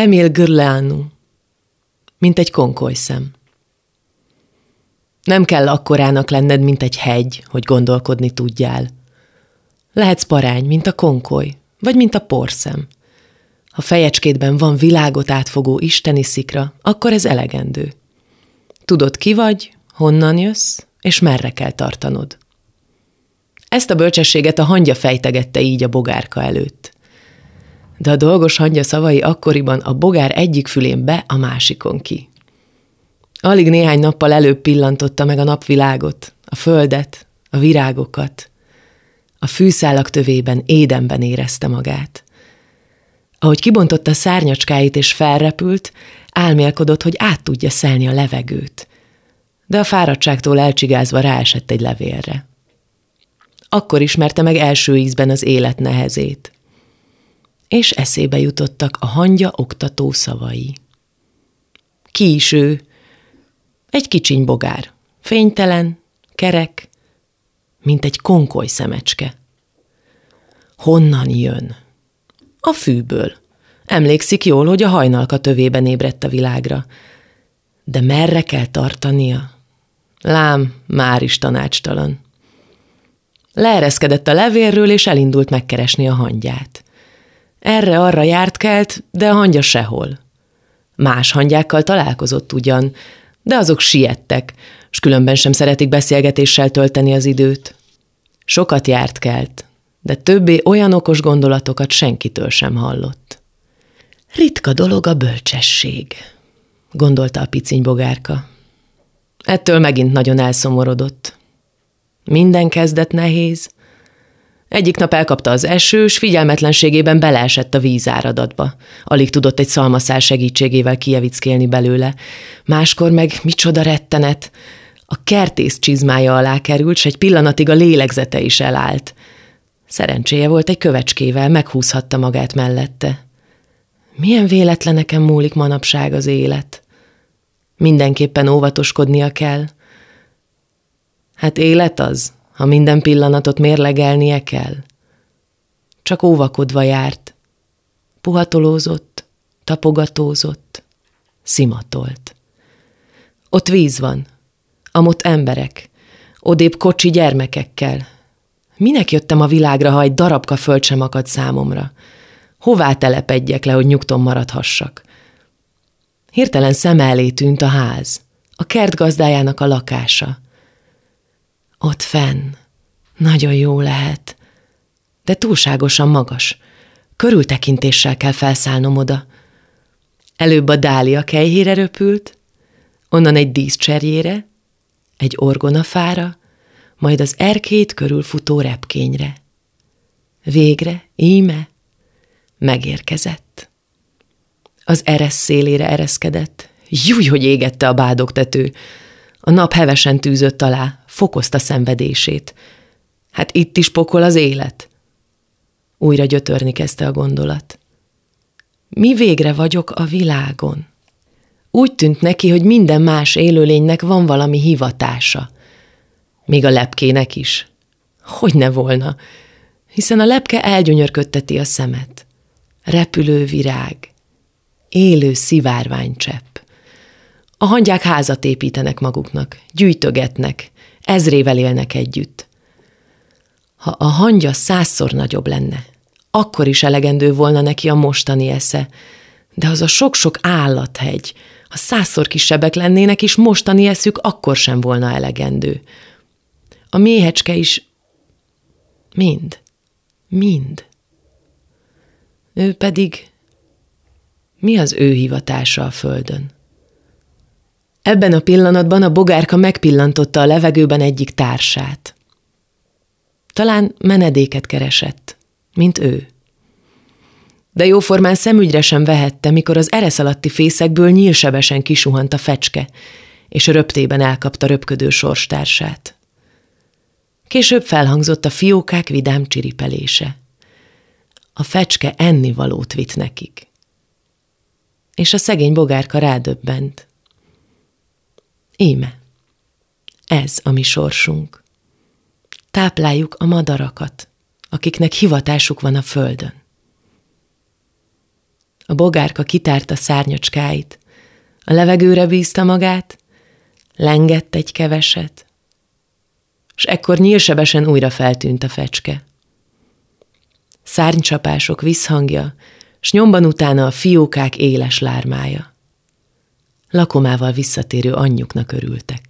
Emil Gürleanu, mint egy konkolyszem. Nem kell akkorának lenned, mint egy hegy, hogy gondolkodni tudjál. Lehetsz parány, mint a konkoly, vagy mint a porszem. Ha fejecskédben van világot átfogó isteni szikra, akkor ez elegendő. Tudod, ki vagy, honnan jössz, és merre kell tartanod. Ezt a bölcsességet a hangya fejtegette így a bogárka előtt. De a dolgos hangya szavai akkoriban a bogár egyik fülén be, a másikon ki. Alig néhány nappal előbb pillantotta meg a napvilágot, a földet, a virágokat. A fűszálak tövében édenben érezte magát. Ahogy kibontotta szárnyacskáit és felrepült, álmélkodott, hogy át tudja szelni a levegőt. De a fáradtságtól elcsigázva ráesett egy levélre. Akkor ismerte meg első ízben az élet nehezét. És eszébe jutottak a hangya oktató szavai. Ki is ő? Egy kicsiny bogár, fénytelen, kerek, mint egy konkoly szemecske. Honnan jön? A fűből. Emlékszik jól, hogy a hajnalka tövében ébredt a világra. De merre kell tartania? Lám, már is tanácstalan. Leereszkedett a levélről, és elindult megkeresni a hangyát. Erre-arra járt kelt, de a hangya sehol. Más hangyákkal találkozott ugyan, de azok siettek, s különben sem szeretik beszélgetéssel tölteni az időt. Sokat járt kelt, de többé olyan okos gondolatokat senkitől sem hallott. Ritka dolog a bölcsesség, gondolta a piciny bogárka. Ettől megint nagyon elszomorodott. Minden kezdet nehéz. Egyik nap elkapta az eső, s figyelmetlenségében beleesett a vízáradatba. Alig tudott egy szalmaszál segítségével kijevickélni belőle. Máskor meg micsoda rettenet. A kertész csizmája alá került, s egy pillanatig a lélegzete is elállt. Szerencséje volt egy kövecskével, meghúzhatta magát mellette. Milyen véletleneken múlik manapság az élet. Mindenképpen óvatoskodnia kell. Hát élet az, ha minden pillanatot mérlegelnie kell. Csak óvakodva járt. Puhatolózott, tapogatózott, szimatolt. Ott víz van, amott emberek, odébb kocsi gyermekekkel. Minek jöttem a világra, ha egy darabka föld sem akad számomra? Hová telepedjek le, hogy nyugton maradhassak? Hirtelen szem elé tűnt a ház, a kert gazdájának a lakása. Ott fenn, nagyon jó lehet, de túlságosan magas. Körültekintéssel kell felszállnom oda. Előbb a dália kejhére röpült, onnan egy díszcserjére, egy orgonafára, majd az erkét körül futó repkényre. Végre, íme, megérkezett. Az eresz szélére ereszkedett. Júj, hogy égette a bádogtető. A nap hevesen tűzött alá, fokozta szenvedését. Hát itt is pokol az élet. Újra gyötörni kezdte a gondolat. Mi végre vagyok a világon? Úgy tűnt neki, hogy minden más élőlénynek van valami hivatása. Még a lepkének is. Hogy ne volna, hiszen a lepke elgyönyörködteti a szemet. Repülő virág, élő szivárványcsepp. A hangyák házat építenek maguknak, gyűjtögetnek, ezrével élnek együtt. Ha a hangya százszor nagyobb lenne, akkor is elegendő volna neki a mostani esze, de az a sok-sok állathegy, ha százszor kisebbek lennének is, mostani eszük akkor sem volna elegendő. A méhecske is mind, mind. Ő pedig mi az ő hivatása a földön? Ebben a pillanatban a bogárka megpillantotta a levegőben egyik társát. Talán menedéket keresett, mint ő. De jóformán szemügyre sem vehette, mikor az eresz alatti fészekből nyílsebesen kisuhant a fecske, és röptében elkapta röpködő sorstársát. Később felhangzott a fiókák vidám csiripelése. A fecske ennivalót vitt nekik. És a szegény bogárka rádöbbent. Íme, ez a mi sorsunk. Tápláljuk a madarakat, akiknek hivatásuk van a földön. A bogárka kitárta szárnyacskáit, a levegőre bízta magát, lengett egy keveset, és ekkor nyílsebesen újra feltűnt a fecske. Szárnycsapások visszhangja, s nyomban utána a fiókák éles lármája. Lakomával visszatérő anyjuknak örültek.